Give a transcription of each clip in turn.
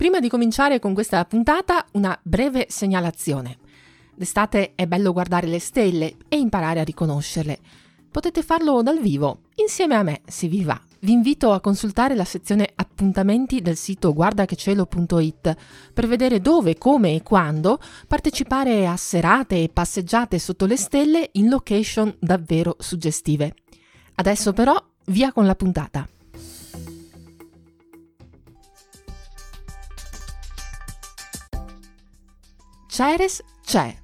Prima di cominciare con questa puntata, una breve segnalazione. D'estate è bello guardare le stelle e imparare a riconoscerle. Potete farlo dal vivo, insieme a me, se vi va. Vi invito a consultare la sezione appuntamenti del sito guardachecielo.it per vedere dove, come e quando partecipare a serate e passeggiate sotto le stelle in location davvero suggestive. Adesso però via con la puntata. Ceres c'è.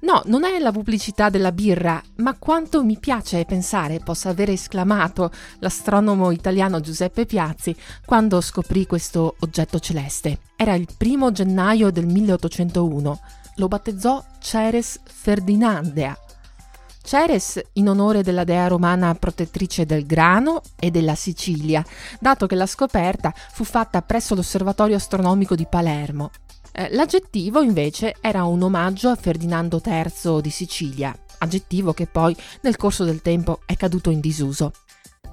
No, non è la pubblicità della birra, ma quanto mi piace pensare possa aver esclamato l'astronomo italiano Giuseppe Piazzi quando scoprì questo oggetto celeste. Era il primo gennaio del 1801. Lo battezzò Ceres Ferdinandea. Ceres in onore della dea romana protettrice del grano e della Sicilia, dato che la scoperta fu fatta presso l'osservatorio astronomico di Palermo eh, l'aggettivo invece era un omaggio a Ferdinando III di Sicilia, aggettivo che poi nel corso del tempo è caduto in disuso.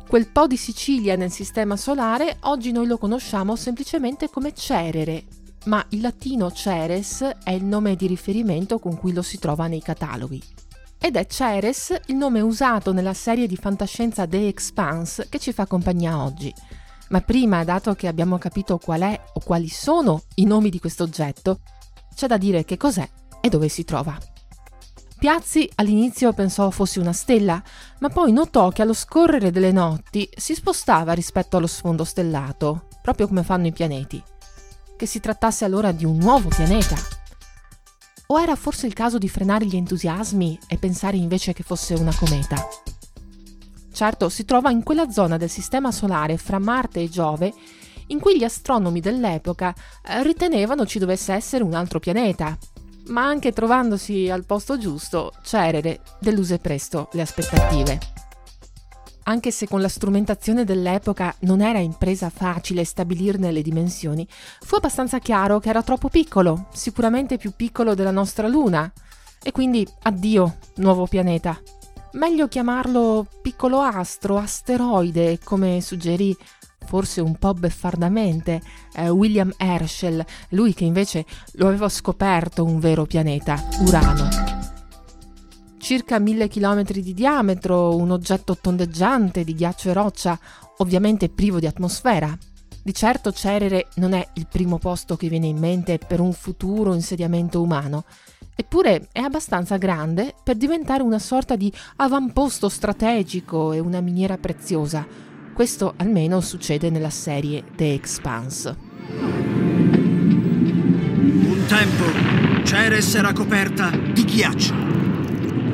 Quel po' di Sicilia nel sistema solare oggi noi lo conosciamo semplicemente come Cerere, ma il latino Ceres è il nome di riferimento con cui lo si trova nei cataloghi. Ed è Ceres il nome usato nella serie di fantascienza The Expanse che ci fa compagnia oggi. Ma prima, dato che abbiamo capito qual è o quali sono i nomi di questo oggetto, c'è da dire che cos'è e dove si trova. Piazzi all'inizio pensò fosse una stella, ma poi notò che allo scorrere delle notti si spostava rispetto allo sfondo stellato, proprio come fanno i pianeti. Che si trattasse allora di un nuovo pianeta. O era forse il caso di frenare gli entusiasmi e pensare invece che fosse una cometa? Certo, si trova in quella zona del Sistema Solare fra Marte e Giove in cui gli astronomi dell'epoca eh, ritenevano ci dovesse essere un altro pianeta, ma anche trovandosi al posto giusto, Cerere deluse presto le aspettative. Anche se con la strumentazione dell'epoca non era impresa facile stabilirne le dimensioni, fu abbastanza chiaro che era troppo piccolo, sicuramente più piccolo della nostra Luna, e quindi addio, nuovo pianeta. Meglio chiamarlo piccolo astro, asteroide, come suggerì forse un po' beffardamente eh, William Herschel, lui che invece lo aveva scoperto un vero pianeta, Urano. Circa mille chilometri di diametro, un oggetto tondeggiante di ghiaccio e roccia, ovviamente privo di atmosfera. Di certo Cerere non è il primo posto che viene in mente per un futuro insediamento umano, Eppure è abbastanza grande per diventare una sorta di avamposto strategico e una miniera preziosa. Questo almeno succede nella serie The Expanse. Un tempo Ceres era coperta di ghiaccio.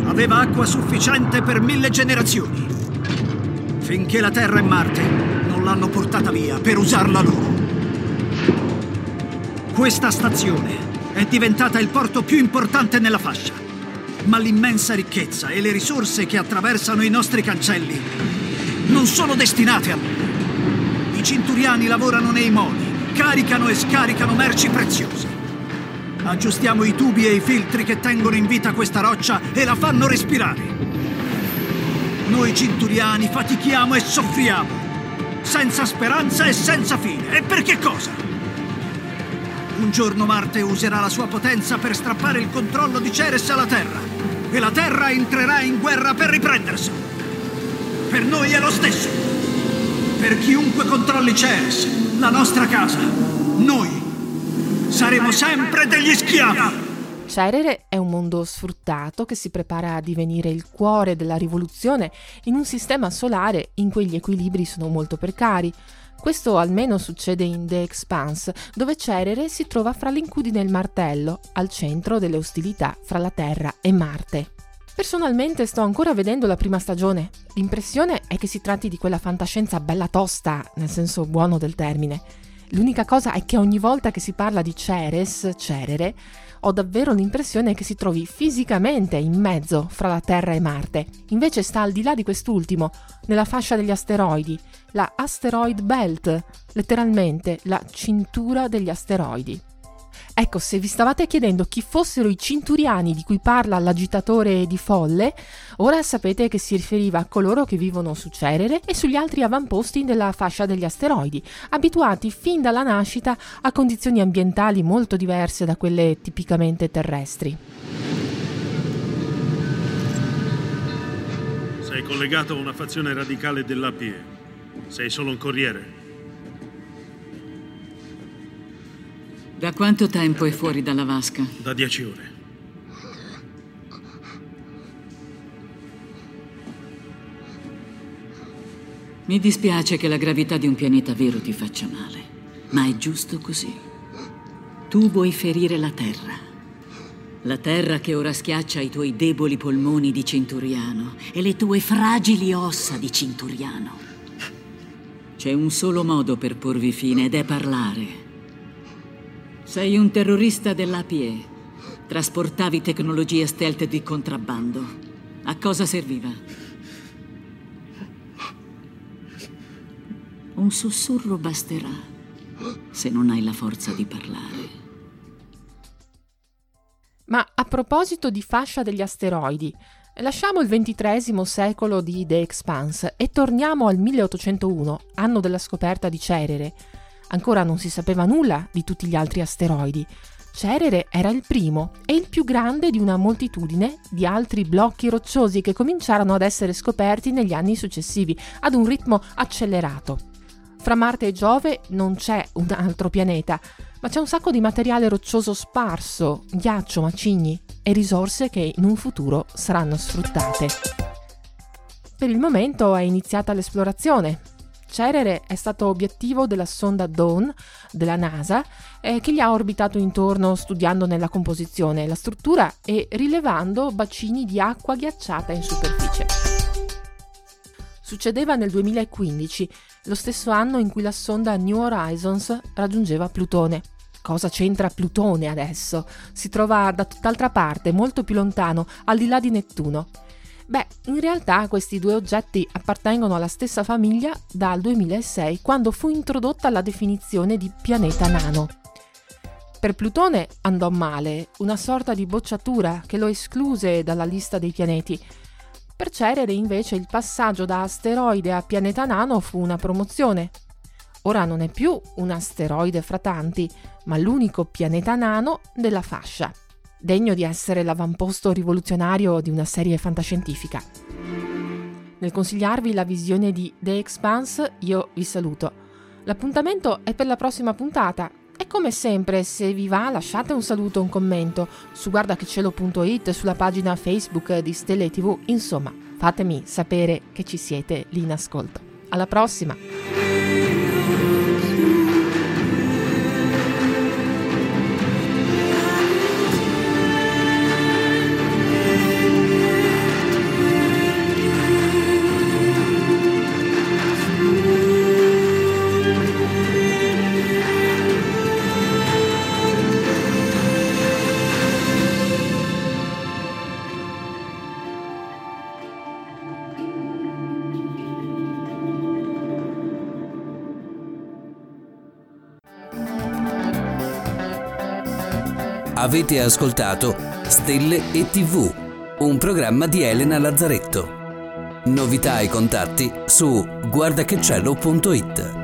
Aveva acqua sufficiente per mille generazioni. Finché la Terra e Marte non l'hanno portata via per usarla loro. Questa stazione è diventata il porto più importante nella fascia. Ma l'immensa ricchezza e le risorse che attraversano i nostri cancelli non sono destinate a noi. I cinturiani lavorano nei moli, caricano e scaricano merci preziose. Aggiustiamo i tubi e i filtri che tengono in vita questa roccia e la fanno respirare. Noi cinturiani fatichiamo e soffriamo, senza speranza e senza fine. E per che cosa? Un giorno Marte userà la sua potenza per strappare il controllo di Ceres alla Terra. E la Terra entrerà in guerra per riprenderselo. Per noi è lo stesso. Per chiunque controlli Ceres, la nostra casa, noi saremo sempre degli schiavi. Cerere è un mondo sfruttato che si prepara a divenire il cuore della rivoluzione in un sistema solare in cui gli equilibri sono molto precari. Questo almeno succede in The Expanse, dove Cerere si trova fra l'incudine e il martello, al centro delle ostilità fra la Terra e Marte. Personalmente sto ancora vedendo la prima stagione. L'impressione è che si tratti di quella fantascienza bella tosta, nel senso buono del termine. L'unica cosa è che ogni volta che si parla di Ceres, Cerere, ho davvero l'impressione che si trovi fisicamente in mezzo fra la Terra e Marte. Invece sta al di là di quest'ultimo, nella fascia degli asteroidi, la Asteroid Belt, letteralmente la cintura degli asteroidi. Ecco, se vi stavate chiedendo chi fossero i cinturiani di cui parla l'agitatore di Folle, ora sapete che si riferiva a coloro che vivono su Cerere e sugli altri avamposti della fascia degli asteroidi, abituati fin dalla nascita a condizioni ambientali molto diverse da quelle tipicamente terrestri. Sei collegato a una fazione radicale dell'APE. Sei solo un corriere. Da quanto tempo è fuori dalla vasca? Da dieci ore. Mi dispiace che la gravità di un pianeta vero ti faccia male, ma è giusto così. Tu vuoi ferire la Terra. La Terra che ora schiaccia i tuoi deboli polmoni di cinturiano e le tue fragili ossa di cinturiano. C'è un solo modo per porvi fine ed è parlare. Sei un terrorista dell'APE. Trasportavi tecnologie stealth di contrabbando. A cosa serviva? Un sussurro basterà se non hai la forza di parlare. Ma a proposito di fascia degli asteroidi, lasciamo il XXIII secolo di The Expanse e torniamo al 1801, anno della scoperta di Cerere Ancora non si sapeva nulla di tutti gli altri asteroidi. Cerere era il primo e il più grande di una moltitudine di altri blocchi rocciosi che cominciarono ad essere scoperti negli anni successivi ad un ritmo accelerato. Fra Marte e Giove non c'è un altro pianeta, ma c'è un sacco di materiale roccioso sparso, ghiaccio, macigni e risorse che in un futuro saranno sfruttate. Per il momento è iniziata l'esplorazione, Cerere è stato obiettivo della sonda Dawn della NASA eh, che gli ha orbitato intorno studiandone la composizione, la struttura e rilevando bacini di acqua ghiacciata in superficie. Succedeva nel 2015, lo stesso anno in cui la sonda New Horizons raggiungeva Plutone. Cosa c'entra Plutone adesso? Si trova da tutt'altra parte, molto più lontano, al di là di Nettuno. Beh, in realtà questi due oggetti appartengono alla stessa famiglia dal 2006, quando fu introdotta la definizione di pianeta nano. Per Plutone andò male, una sorta di bocciatura che lo escluse dalla lista dei pianeti. Per Cerere invece il passaggio da asteroide a pianeta nano fu una promozione. Ora non è più un asteroide fra tanti, ma l'unico pianeta nano della fascia degno di essere l'avamposto rivoluzionario di una serie fantascientifica. Nel consigliarvi la visione di The Expanse, io vi saluto. L'appuntamento è per la prossima puntata e come sempre, se vi va, lasciate un saluto o un commento su guardachecielo.it, sulla pagina Facebook di Stelle TV, insomma, fatemi sapere che ci siete lì in ascolto. Alla prossima! Avete ascoltato Stelle e TV, un programma di Elena Lazzaretto. Novità e contatti su guardachecielo.it.